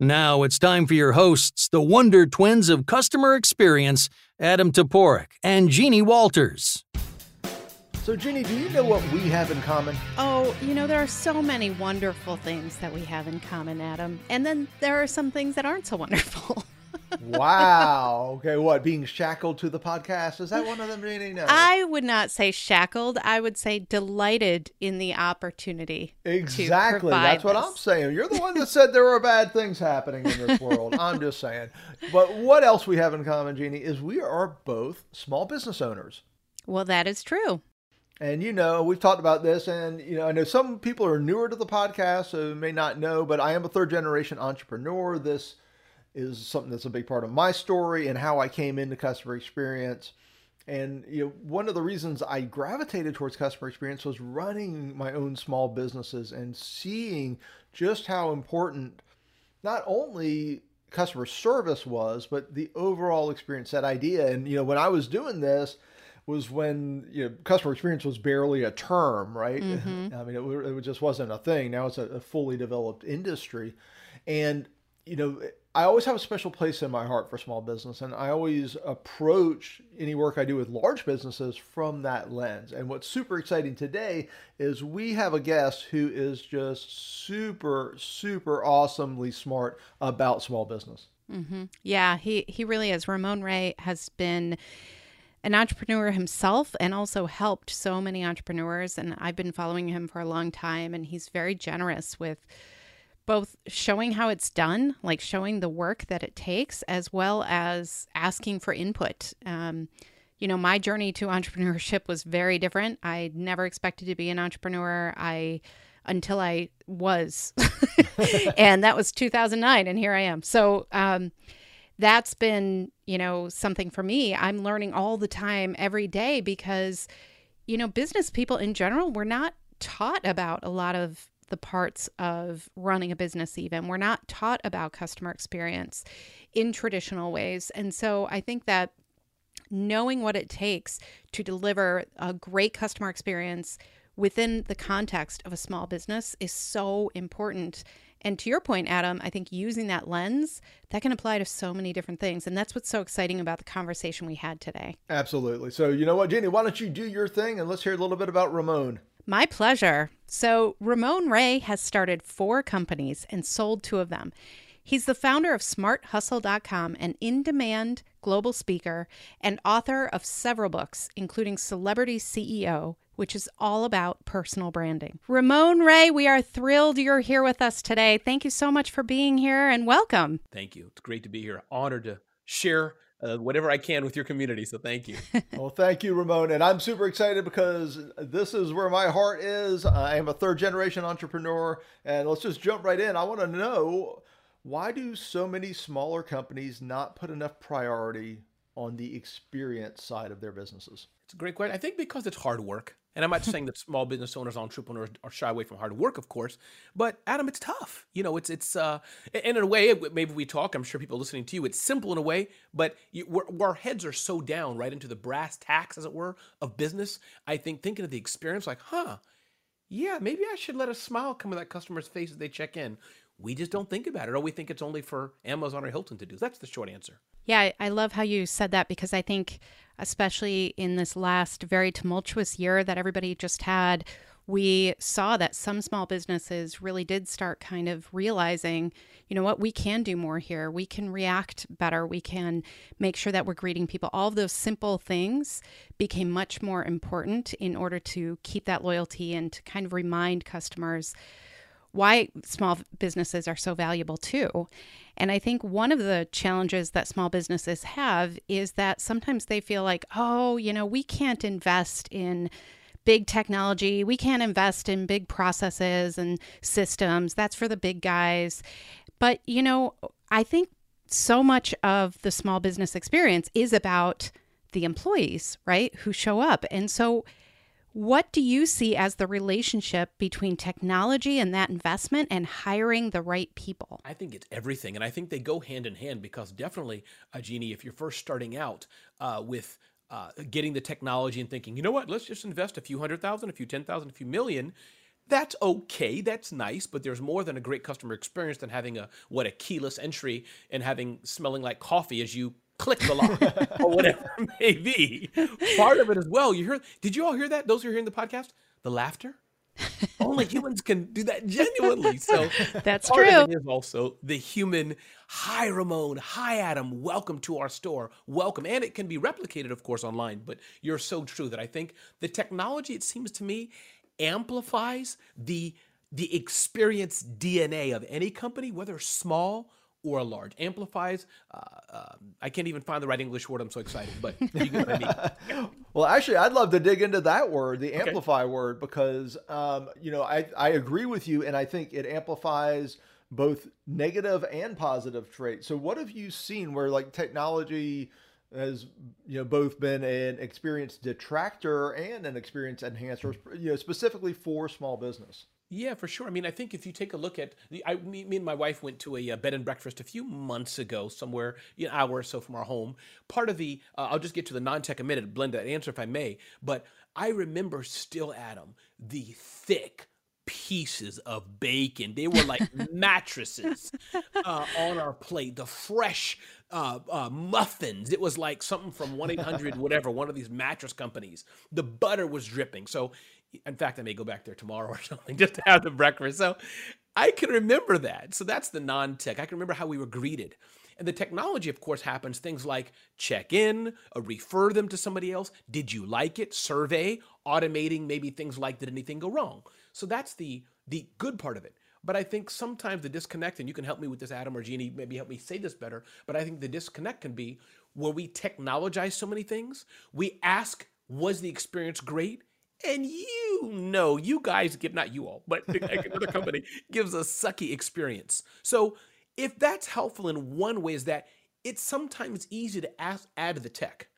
Now it's time for your hosts, the Wonder Twins of Customer Experience, Adam Toporek and Jeannie Walters. So, Jeannie, do you know what we have in common? Oh, you know, there are so many wonderful things that we have in common, Adam. And then there are some things that aren't so wonderful. wow. Okay, what? Being shackled to the podcast? Is that one of them, Jeannie? No. I would not say shackled. I would say delighted in the opportunity. Exactly. That's what I'm saying. You're the one that said there are bad things happening in this world. I'm just saying. But what else we have in common, Jeannie, is we are both small business owners. Well, that is true. And you know, we've talked about this, and you know, I know some people are newer to the podcast, so may not know, but I am a third generation entrepreneur. This is something that's a big part of my story and how I came into customer experience. And you know, one of the reasons I gravitated towards customer experience was running my own small businesses and seeing just how important not only customer service was, but the overall experience, that idea. And you know, when I was doing this, was when you know customer experience was barely a term, right? Mm-hmm. I mean, it, it, just wasn't a thing. Now it's a, a fully developed industry, and you know, I always have a special place in my heart for small business, and I always approach any work I do with large businesses from that lens. And what's super exciting today is we have a guest who is just super, super awesomely smart about small business. Mm-hmm. Yeah, he he really is. Ramon Ray has been an entrepreneur himself and also helped so many entrepreneurs. And I've been following him for a long time, and he's very generous with both showing how it's done, like showing the work that it takes, as well as asking for input. Um, you know, my journey to entrepreneurship was very different. I never expected to be an entrepreneur. I until I was, and that was 2009, and here I am. So, um, that's been, you know, something for me. I'm learning all the time, every day, because, you know, business people in general, we're not taught about a lot of the parts of running a business, even. We're not taught about customer experience in traditional ways. And so I think that knowing what it takes to deliver a great customer experience within the context of a small business is so important. And to your point, Adam, I think using that lens, that can apply to so many different things. And that's what's so exciting about the conversation we had today. Absolutely. So, you know what, Jenny, why don't you do your thing and let's hear a little bit about Ramon. My pleasure. So, Ramon Ray has started four companies and sold two of them. He's the founder of smarthustle.com, an in demand global speaker, and author of several books, including Celebrity CEO, which is all about personal branding. Ramon Ray, we are thrilled you're here with us today. Thank you so much for being here and welcome. Thank you. It's great to be here. Honored to share uh, whatever I can with your community. So thank you. well, thank you, Ramon. And I'm super excited because this is where my heart is. I am a third generation entrepreneur. And let's just jump right in. I want to know why do so many smaller companies not put enough priority on the experience side of their businesses? It's a great question. I think because it's hard work. And I'm not saying that small business owners, entrepreneurs are shy away from hard work, of course. But Adam, it's tough. You know, it's it's uh, and in a way, maybe we talk. I'm sure people listening to you, it's simple in a way, but you, our heads are so down right into the brass tacks, as it were, of business. I think thinking of the experience, like, huh, yeah, maybe I should let a smile come to that customer's face as they check in we just don't think about it or we think it's only for Amazon or Hilton to do. That's the short answer. Yeah, I love how you said that because I think, especially in this last very tumultuous year that everybody just had, we saw that some small businesses really did start kind of realizing, you know what, we can do more here. We can react better. We can make sure that we're greeting people. All of those simple things became much more important in order to keep that loyalty and to kind of remind customers why small businesses are so valuable too. And I think one of the challenges that small businesses have is that sometimes they feel like, oh, you know, we can't invest in big technology. We can't invest in big processes and systems. That's for the big guys. But, you know, I think so much of the small business experience is about the employees, right, who show up. And so what do you see as the relationship between technology and that investment and hiring the right people? I think it's everything. And I think they go hand in hand because definitely, uh, Jeannie, if you're first starting out uh, with uh, getting the technology and thinking, you know what, let's just invest a few hundred thousand, a few ten thousand, a few million, that's okay that's nice but there's more than a great customer experience than having a what a keyless entry and having smelling like coffee as you click the lock or whatever it may be part of it as well you hear did you all hear that those who are hearing the podcast the laughter only humans can do that genuinely. So that's part true. Of it is also the human. Hi, Ramon. Hi, Adam. Welcome to our store. Welcome, and it can be replicated, of course, online. But you're so true that I think the technology, it seems to me, amplifies the the experience DNA of any company, whether small or a large. Amplifies. Uh, uh, I can't even find the right English word. I'm so excited, but you I mean. well, actually, I'd love to dig into that word, the okay. amplify word, because um, you know I I agree with you, and I think it amplifies both negative and positive traits. So, what have you seen where like technology? has you know both been an experienced detractor and an experience enhancer you know specifically for small business yeah, for sure. I mean, I think if you take a look at the, I, me, me and my wife went to a, a, bed and breakfast a few months ago, somewhere an hour or so from our home. Part of the, uh, I'll just get to the non-tech a minute, blend that answer if I may. But I remember still, Adam, the thick pieces of bacon. They were like mattresses uh, on our plate. The fresh uh, uh, muffins. It was like something from one eight hundred whatever, one of these mattress companies. The butter was dripping. So in fact, I may go back there tomorrow or something just to have the breakfast. So I can remember that. So that's the non tech. I can remember how we were greeted. And the technology, of course, happens things like check in, or refer them to somebody else. Did you like it? Survey, automating maybe things like did anything go wrong? So that's the the good part of it. But I think sometimes the disconnect, and you can help me with this, Adam or Jeannie, maybe help me say this better. But I think the disconnect can be where we technologize so many things. We ask, was the experience great? And you know, you guys give, not you all, but another company gives a sucky experience. So if that's helpful in one way, is that it's sometimes easy to ask, add the tech,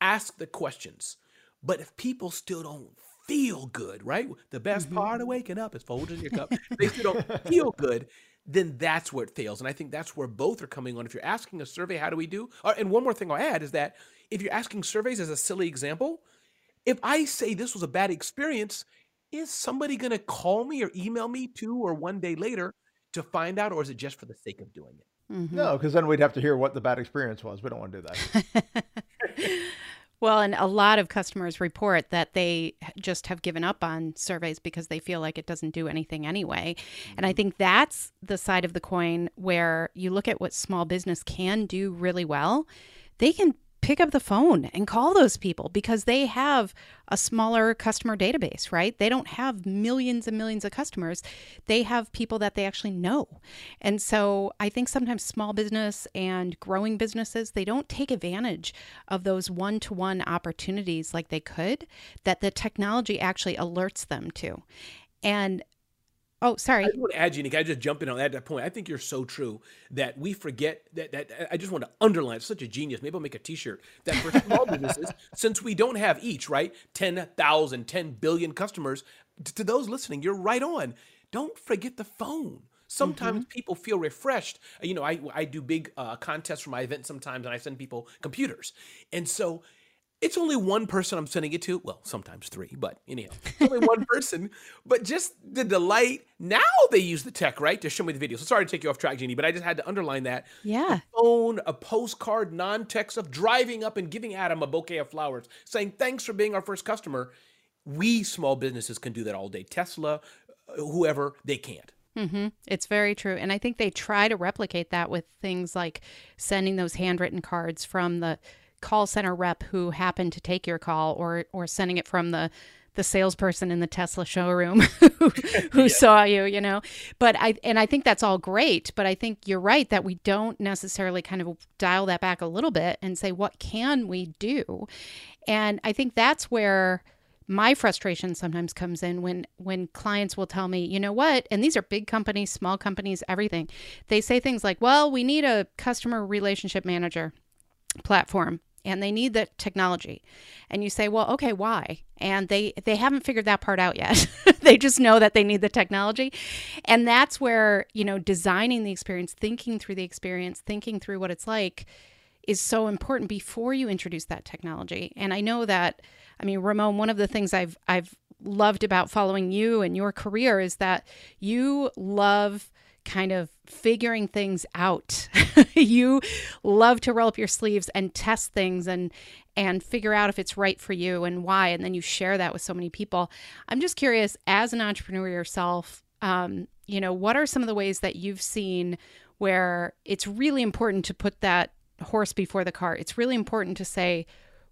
ask the questions. But if people still don't feel good, right? The best mm-hmm. part of waking up is Folgers in your cup. they still don't feel good, then that's where it fails. And I think that's where both are coming on. If you're asking a survey, how do we do? And one more thing I'll add is that if you're asking surveys as a silly example, if I say this was a bad experience, is somebody going to call me or email me two or one day later to find out, or is it just for the sake of doing it? Mm-hmm. No, because then we'd have to hear what the bad experience was. We don't want to do that. well, and a lot of customers report that they just have given up on surveys because they feel like it doesn't do anything anyway. Mm-hmm. And I mm-hmm. think that's the side of the coin where you look at what small business can do really well. They can pick up the phone and call those people because they have a smaller customer database, right? They don't have millions and millions of customers. They have people that they actually know. And so I think sometimes small business and growing businesses, they don't take advantage of those one-to-one opportunities like they could that the technology actually alerts them to. And Oh, sorry. I just want to add, can I just jump in on that, that point? I think you're so true that we forget that, that I just want to underline, it's such a genius. Maybe I'll make a t-shirt that for small businesses, since we don't have each, right? 10,000, 10 billion customers, to those listening, you're right on. Don't forget the phone. Sometimes mm-hmm. people feel refreshed. You know, I, I do big uh, contests for my event sometimes, and I send people computers. And so it's only one person I'm sending it to. Well, sometimes three, but anyhow, only one person. But just the delight. Now they use the tech, right, to show me the video. So sorry to take you off track, Jeannie, but I just had to underline that. Yeah. A phone, a postcard, non-text of driving up and giving Adam a bouquet of flowers, saying thanks for being our first customer. We small businesses can do that all day. Tesla, uh, whoever, they can't. Mm-hmm. It's very true. And I think they try to replicate that with things like sending those handwritten cards from the call center rep who happened to take your call or or sending it from the the salesperson in the Tesla showroom who, who yeah. saw you, you know. But I and I think that's all great, but I think you're right that we don't necessarily kind of dial that back a little bit and say what can we do? And I think that's where my frustration sometimes comes in when when clients will tell me, "You know what?" And these are big companies, small companies, everything. They say things like, "Well, we need a customer relationship manager platform." And they need the technology. And you say well okay why? And they they haven't figured that part out yet. They just know that they need the technology. And that's where you know designing the experience thinking through the experience thinking through what it's like is so important before you introduce that technology. And i know that i mean ramon one of the things i've i've loved about following you and your career is that you love kind of figuring things out. you love to roll up your sleeves and test things and and figure out if it's right for you and why and then you share that with so many people. I'm just curious as an entrepreneur yourself, um, you know, what are some of the ways that you've seen where it's really important to put that horse before the cart? It's really important to say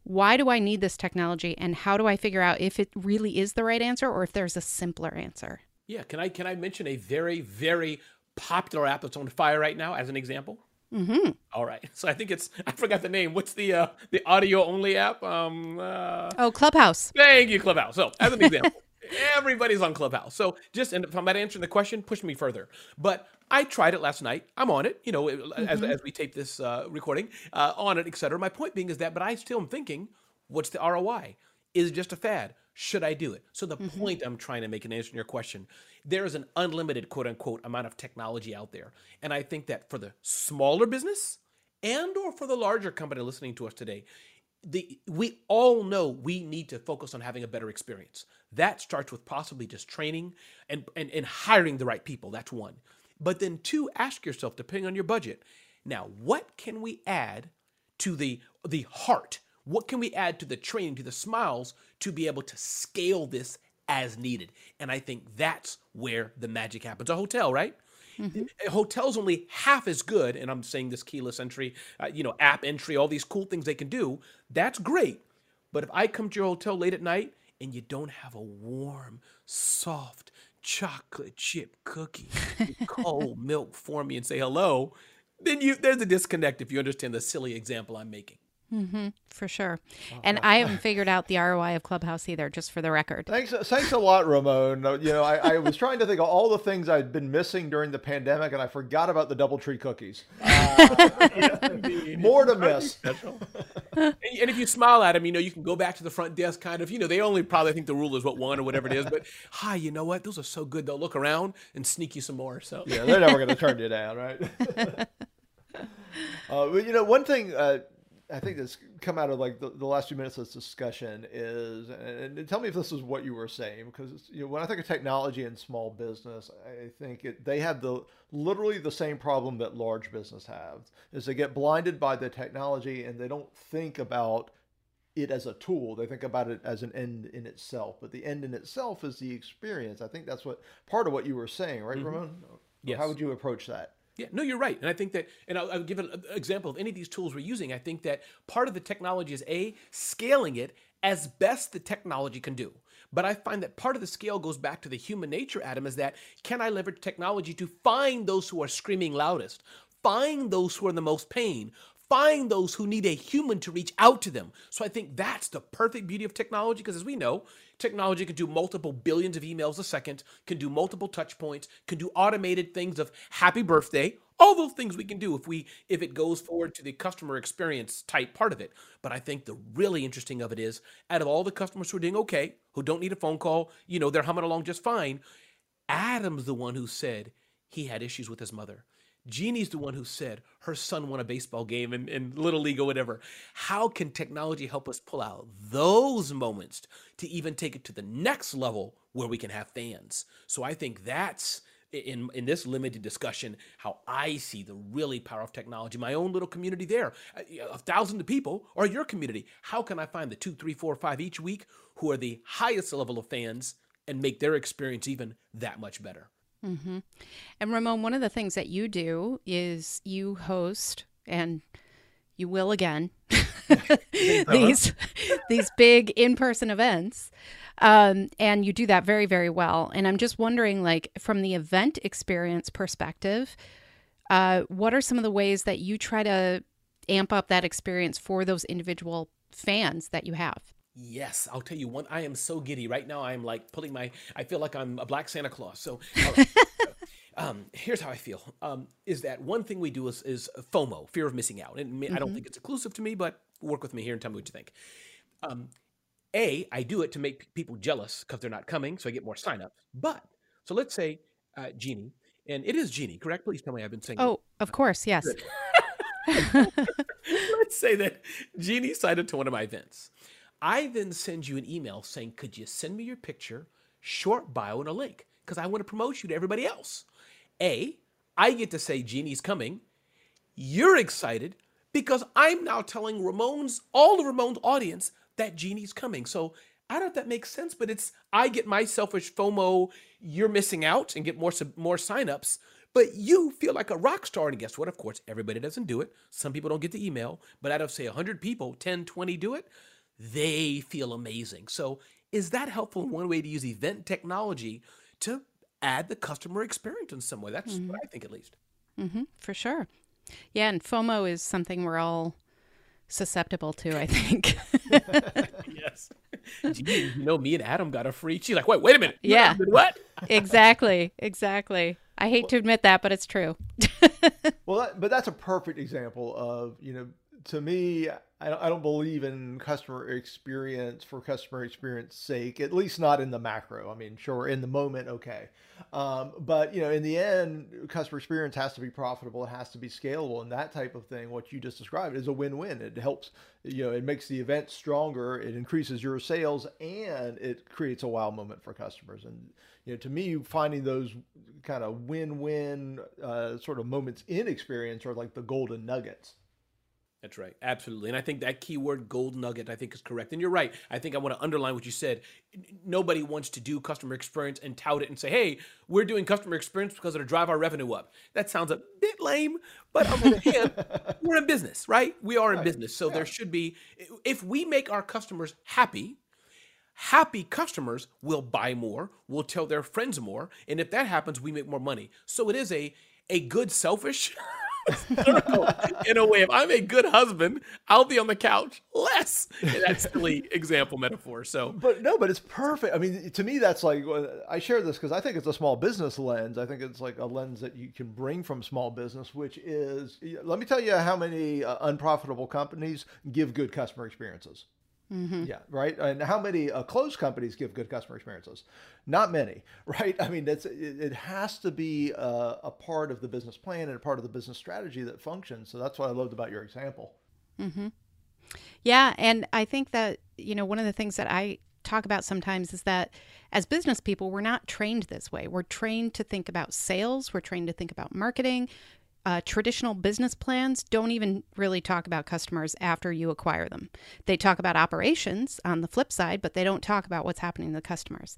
why do I need this technology and how do I figure out if it really is the right answer or if there's a simpler answer? Yeah, can I can I mention a very very popular app that's on fire right now as an example? Mm-hmm. All right. So I think it's I forgot the name. What's the uh, the audio only app? Um. Uh, oh, Clubhouse. Thank you, Clubhouse. So as an example, everybody's on Clubhouse. So just and if I'm not answering the question, push me further. But I tried it last night. I'm on it. You know, mm-hmm. as, as we tape this uh, recording, uh, on it, etc. My point being is that, but I still am thinking, what's the ROI? Is it just a fad? Should I do it? So the mm-hmm. point I'm trying to make in answering your question there is an unlimited quote unquote amount of technology out there. And I think that for the smaller business and or for the larger company listening to us today, the we all know we need to focus on having a better experience. That starts with possibly just training and, and, and hiring the right people. That's one. But then two, ask yourself, depending on your budget, now what can we add to the the heart? What can we add to the training, to the smiles, to be able to scale this as needed. And I think that's where the magic happens. A hotel, right? Mm-hmm. Hotel's only half as good, and I'm saying this keyless entry, uh, you know, app entry, all these cool things they can do. That's great. But if I come to your hotel late at night and you don't have a warm, soft chocolate chip cookie, cold milk for me and say hello, then you there's a disconnect if you understand the silly example I'm making. Mm-hmm, for sure. And I haven't figured out the ROI of Clubhouse either, just for the record. Thanks, thanks a lot, Ramon. You know, I, I was trying to think of all the things I'd been missing during the pandemic, and I forgot about the DoubleTree cookies. Uh, more to miss. and if you smile at them, you know, you can go back to the front desk, kind of. You know, they only probably think the rule is what one or whatever it is. But hi, you know what? Those are so good. They'll look around and sneak you some more. So yeah, they're never going to turn you down, right? Uh, but you know, one thing uh, I think that's come out of like the, the last few minutes of this discussion is, and, and tell me if this is what you were saying, because you know when I think of technology and small business, I think it, they have the literally the same problem that large business have, is they get blinded by the technology and they don't think about it as a tool. They think about it as an end in itself, but the end in itself is the experience. I think that's what part of what you were saying, right, mm-hmm. Ramon? Yes. How would you approach that? Yeah, no, you're right. And I think that, and I'll, I'll give an uh, example of any of these tools we're using. I think that part of the technology is A, scaling it as best the technology can do. But I find that part of the scale goes back to the human nature, Adam, is that can I leverage technology to find those who are screaming loudest, find those who are in the most pain, find those who need a human to reach out to them. So I think that's the perfect beauty of technology because as we know, technology can do multiple billions of emails a second, can do multiple touch points, can do automated things of happy birthday, all those things we can do if we if it goes forward to the customer experience type part of it. But I think the really interesting of it is out of all the customers who are doing okay, who don't need a phone call, you know, they're humming along just fine, Adam's the one who said he had issues with his mother. Jeannie's the one who said her son won a baseball game in, in Little League or whatever. How can technology help us pull out those moments to even take it to the next level where we can have fans? So I think that's in in this limited discussion how I see the really power of technology. My own little community there, uh, a thousand of people, or your community. How can I find the two, three, four, five each week who are the highest level of fans and make their experience even that much better? Mm-hmm. And Ramon, one of the things that you do is you host, and you will again, these these big in person events. Um, and you do that very, very well. And I'm just wondering, like, from the event experience perspective, uh, what are some of the ways that you try to amp up that experience for those individual fans that you have? Yes, I'll tell you one. I am so giddy right now. I am like pulling my. I feel like I'm a black Santa Claus. So, um, here's how I feel. Um, is that one thing we do is, is FOMO, fear of missing out, and mm-hmm. I don't mm-hmm. think it's exclusive to me, but work with me here and tell me what you think. Um, a, I do it to make people jealous because they're not coming, so I get more signups. But so let's say uh, Jeannie, and it is Jeannie, correct? Please tell me I've been saying. Oh, of course, yes. let's say that Jeannie signed up to one of my events. I then send you an email saying, Could you send me your picture, short bio, and a link? Because I want to promote you to everybody else. A, I get to say Jeannie's coming. You're excited because I'm now telling Ramon's, all the Ramon's audience that Jeannie's coming. So I don't know if that makes sense, but it's I get my selfish FOMO, you're missing out and get more more signups, but you feel like a rock star. And guess what? Of course, everybody doesn't do it. Some people don't get the email, but out of say 100 people, 10, 20 do it. They feel amazing. So is that helpful in one way to use event technology to add the customer experience in some way? That's mm-hmm. what I think, at least. Mm-hmm, for sure. Yeah, and FOMO is something we're all susceptible to, I think. yes. Gee, you know, me and Adam got a free. She's like, wait, wait a minute. Yeah. What? exactly. Exactly. I hate well, to admit that, but it's true. well, that, but that's a perfect example of, you know, to me, I don't believe in customer experience for customer experience sake, at least not in the macro. I mean, sure, in the moment, okay. Um, but, you know, in the end, customer experience has to be profitable. It has to be scalable. And that type of thing, what you just described, is a win-win. It helps, you know, it makes the event stronger. It increases your sales and it creates a wow moment for customers. And, you know, to me, finding those kind of win-win uh, sort of moments in experience are like the golden nuggets. That's right. Absolutely. And I think that keyword gold nugget, I think is correct. And you're right. I think I want to underline what you said. Nobody wants to do customer experience and tout it and say, hey, we're doing customer experience because it'll drive our revenue up. That sounds a bit lame, but on the hand, we're in business, right? We are in right. business. So yeah. there should be, if we make our customers happy, happy customers will buy more, will tell their friends more. And if that happens, we make more money. So it is a, a good selfish in a way. If I'm a good husband, I'll be on the couch less. That's silly example metaphor. So, but no, but it's perfect. I mean, to me, that's like I share this because I think it's a small business lens. I think it's like a lens that you can bring from small business, which is let me tell you how many uh, unprofitable companies give good customer experiences. Mm-hmm. Yeah, right. And how many uh, closed companies give good customer experiences? Not many, right? I mean, it's it, it has to be a, a, part of the business plan and a part of the business strategy that functions. So that's what I loved about your example. Mm-hmm. Yeah, and I think that you know one of the things that I talk about sometimes is that as business people, we're not trained this way. We're trained to think about sales. We're trained to think about marketing uh, traditional business plans don't even really talk about customers after you acquire them. They talk about operations on the flip side, but they don't talk about what's happening to the customers.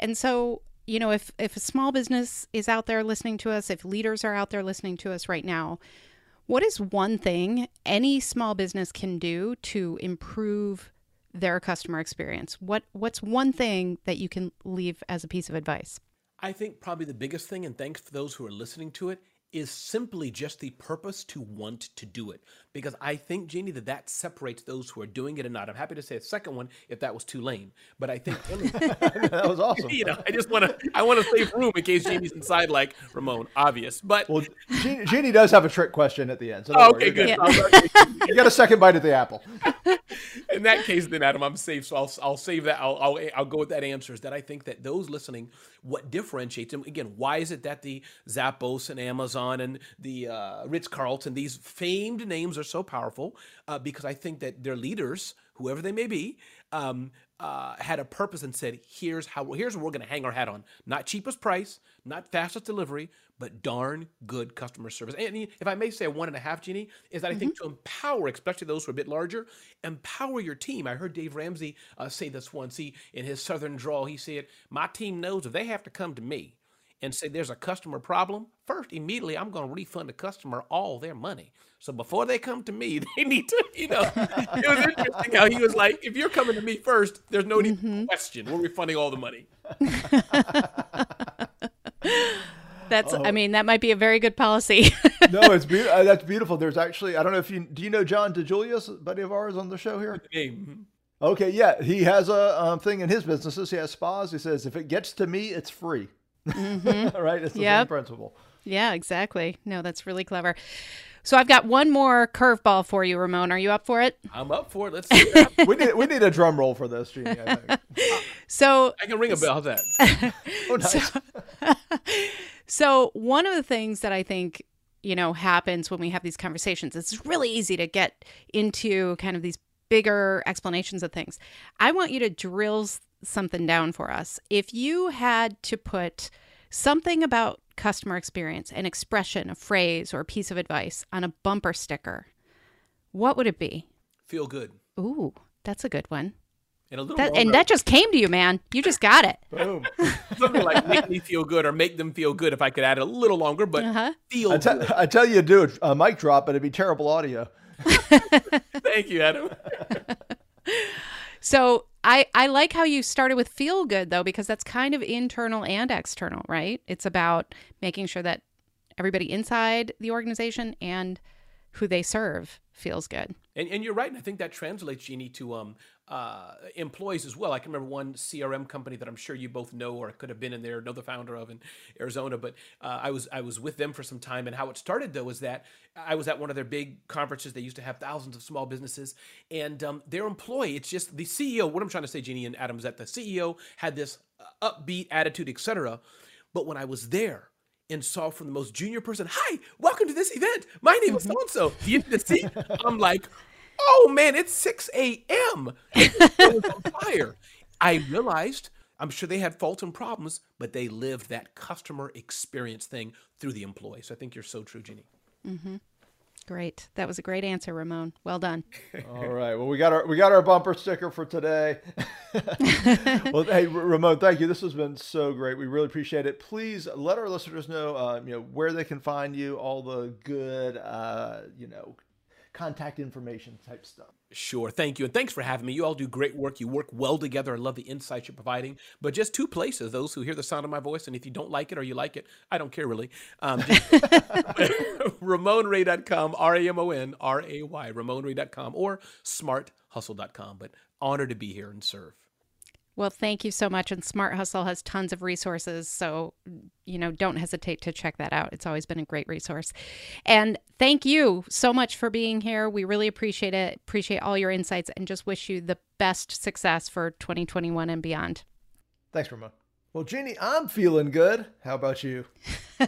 And so, you know, if if a small business is out there listening to us, if leaders are out there listening to us right now, what is one thing any small business can do to improve their customer experience? What what's one thing that you can leave as a piece of advice? I think probably the biggest thing, and thanks for those who are listening to it, is simply just the purpose to want to do it. Because I think, Jeannie, that that separates those who are doing it and not. I'm happy to say a second one if that was too lame, but I think that was awesome. You know, I just want to I want to save room in case Jeannie's inside like Ramon. Obvious, but well, Jeannie, Jeannie does have a trick question at the end. So oh, okay, good. Yeah. you got a second bite at the apple. in that case, then Adam, I'm safe. So I'll I'll save that. I'll I'll, I'll go with that answer. Is that I think that those listening, what differentiates them again? Why is it that the Zappos and Amazon and the uh, Ritz Carlton, these famed names are so powerful? Uh, because I think that their leaders, whoever they may be, um, uh, had a purpose and said, "Here's how. Here's what we're going to hang our hat on. Not cheapest price, not fastest delivery, but darn good customer service." And if I may say, a one and a half, Jeannie, is that mm-hmm. I think mm-hmm. to empower, especially those who are a bit larger, empower your team. I heard Dave Ramsey uh, say this once. He in his southern drawl, he said, "My team knows if they have to come to me." and say there's a customer problem, first, immediately I'm going to refund the customer all their money. So before they come to me, they need to, you know, it was interesting how he was like, if you're coming to me first, there's no need mm-hmm. question. We're refunding all the money. That's, oh. I mean, that might be a very good policy. no, it's be- uh, that's beautiful. There's actually, I don't know if you, do you know John DiJulius, buddy of ours on the show here? Name. Okay, yeah. He has a um, thing in his businesses. He has spas. He says, if it gets to me, it's free. Mm-hmm. right? It's the yep. same principle. Yeah, exactly. No, that's really clever. So I've got one more curveball for you, Ramon. Are you up for it? I'm up for it. Let's see. we need we need a drum roll for this, Jeannie. I think. so I can ring a bell. How's that? oh, nice. So, so one of the things that I think you know happens when we have these conversations, it's really easy to get into kind of these bigger explanations of things. I want you to drill something down for us. If you had to put something about customer experience, an expression, a phrase, or a piece of advice on a bumper sticker, what would it be? Feel good. Ooh, that's a good one. And a little That, and that just came to you, man. You just got it. Boom. something like make me feel good or make them feel good if I could add it a little longer, but Uh-huh. feel I, te- good. I tell you to do a mic drop, but it'd be terrible audio. Thank you, Adam. So I I like how you started with feel good though because that's kind of internal and external, right? It's about making sure that everybody inside the organization and who they serve feels good. And, and you're right, and I think that translates, Jeannie, to um, uh, employees as well. I can remember one CRM company that I'm sure you both know or could have been in there, know the founder of in Arizona. But uh, I was I was with them for some time, and how it started though was that I was at one of their big conferences. They used to have thousands of small businesses, and um, their employee, it's just the CEO. What I'm trying to say, Jeannie and Adam, is that the CEO had this uh, upbeat attitude, etc. But when I was there, and saw from the most junior person, "Hi, welcome to this event. My name is so and so." Do you need a seat? I'm like, "Oh man, it's 6 a.m. Fire." I realized. I'm sure they had faults and problems, but they lived that customer experience thing through the employee. So I think you're so true, Jeannie. Mm-hmm. Great. That was a great answer, Ramon. Well done. All right. Well, we got our we got our bumper sticker for today. well, hey, Ramon, thank you. This has been so great. We really appreciate it. Please let our listeners know, uh, you know, where they can find you, all the good, uh, you know, contact information type stuff. Sure. Thank you. And thanks for having me. You all do great work. You work well together. I love the insights you're providing. But just two places those who hear the sound of my voice. And if you don't like it or you like it, I don't care really. Um, RamonRay.com, R A M O N R A Y, RamonRay.com, or smarthustle.com. But honor to be here and serve. Well, thank you so much. And Smart Hustle has tons of resources. So, you know, don't hesitate to check that out. It's always been a great resource. And thank you so much for being here. We really appreciate it. Appreciate all your insights and just wish you the best success for 2021 and beyond. Thanks, Ramon. Well, Jeannie, I'm feeling good. How about you?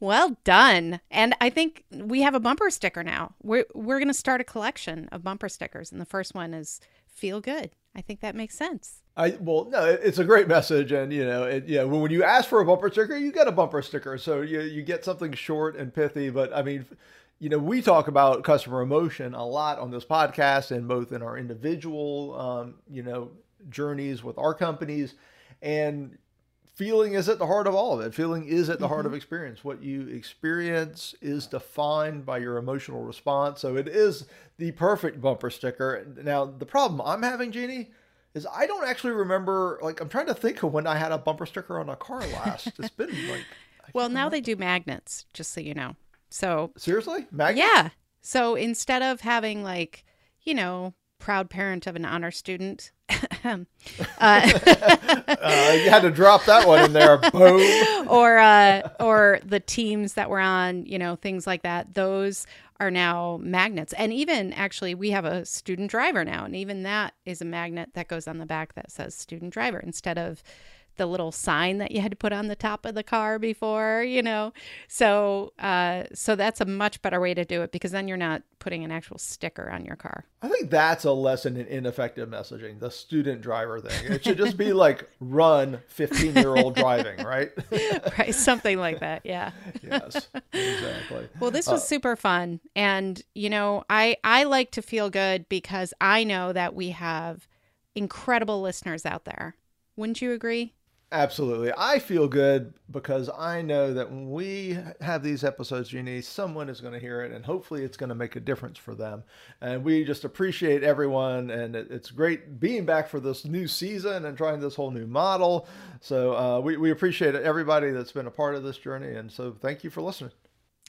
Well done. And I think we have a bumper sticker now. We're, we're going to start a collection of bumper stickers. And the first one is feel good. I think that makes sense. I well, no, it's a great message, and you know, it, yeah, when when you ask for a bumper sticker, you get a bumper sticker, so you you get something short and pithy. But I mean, you know, we talk about customer emotion a lot on this podcast, and both in our individual, um, you know, journeys with our companies, and feeling is at the heart of all of it. Feeling is at the heart of mm-hmm. experience. What you experience is defined by your emotional response. So it is the perfect bumper sticker. Now, the problem I'm having, Jeannie, is I don't actually remember. Like, I'm trying to think of when I had a bumper sticker on a car last. It's been like, Well, now they do magnets, just so you know. So seriously, magnets. Yeah. So instead of having like, you know, proud parent of an honor student, uh, Uh, you had to drop that one in there. Boom. or uh, or the teams that were on, you know, things like that. Those are now magnets, and even actually, we have a student driver now, and even that is a magnet that goes on the back that says student driver instead of the little sign that you had to put on the top of the car before, you know. So, uh, so that's a much better way to do it because then you're not putting an actual sticker on your car. I think that's a lesson in ineffective messaging, the student driver thing. It should just be like run 15 year old driving, right? right something like that yeah yes, exactly. well this was super fun and you know i i like to feel good because i know that we have incredible listeners out there wouldn't you agree Absolutely. I feel good because I know that when we have these episodes, Jeannie, someone is going to hear it and hopefully it's going to make a difference for them. And we just appreciate everyone. And it's great being back for this new season and trying this whole new model. So uh, we, we appreciate everybody that's been a part of this journey. And so thank you for listening.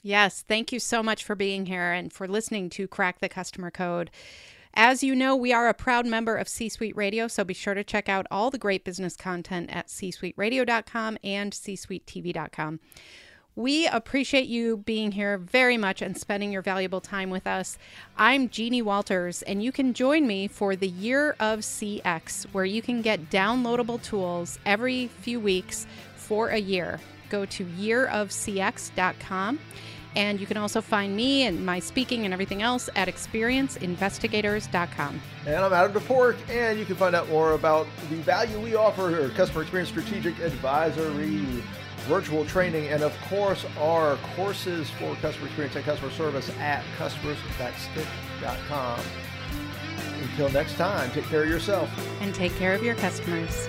Yes, thank you so much for being here and for listening to Crack the Customer Code. As you know, we are a proud member of C Suite Radio, so be sure to check out all the great business content at csuiteradio.com and csuitetv.com. We appreciate you being here very much and spending your valuable time with us. I'm Jeannie Walters, and you can join me for the Year of CX, where you can get downloadable tools every few weeks for a year. Go to yearofcx.com And you can also find me and my speaking and everything else at experienceinvestigators.com. And I'm Adam Toporek, and you can find out more about the value we offer here, customer experience strategic advisory, virtual training, and of course our courses for customer experience and customer service at customersthatstick.com. Until next time, take care of yourself. And take care of your customers.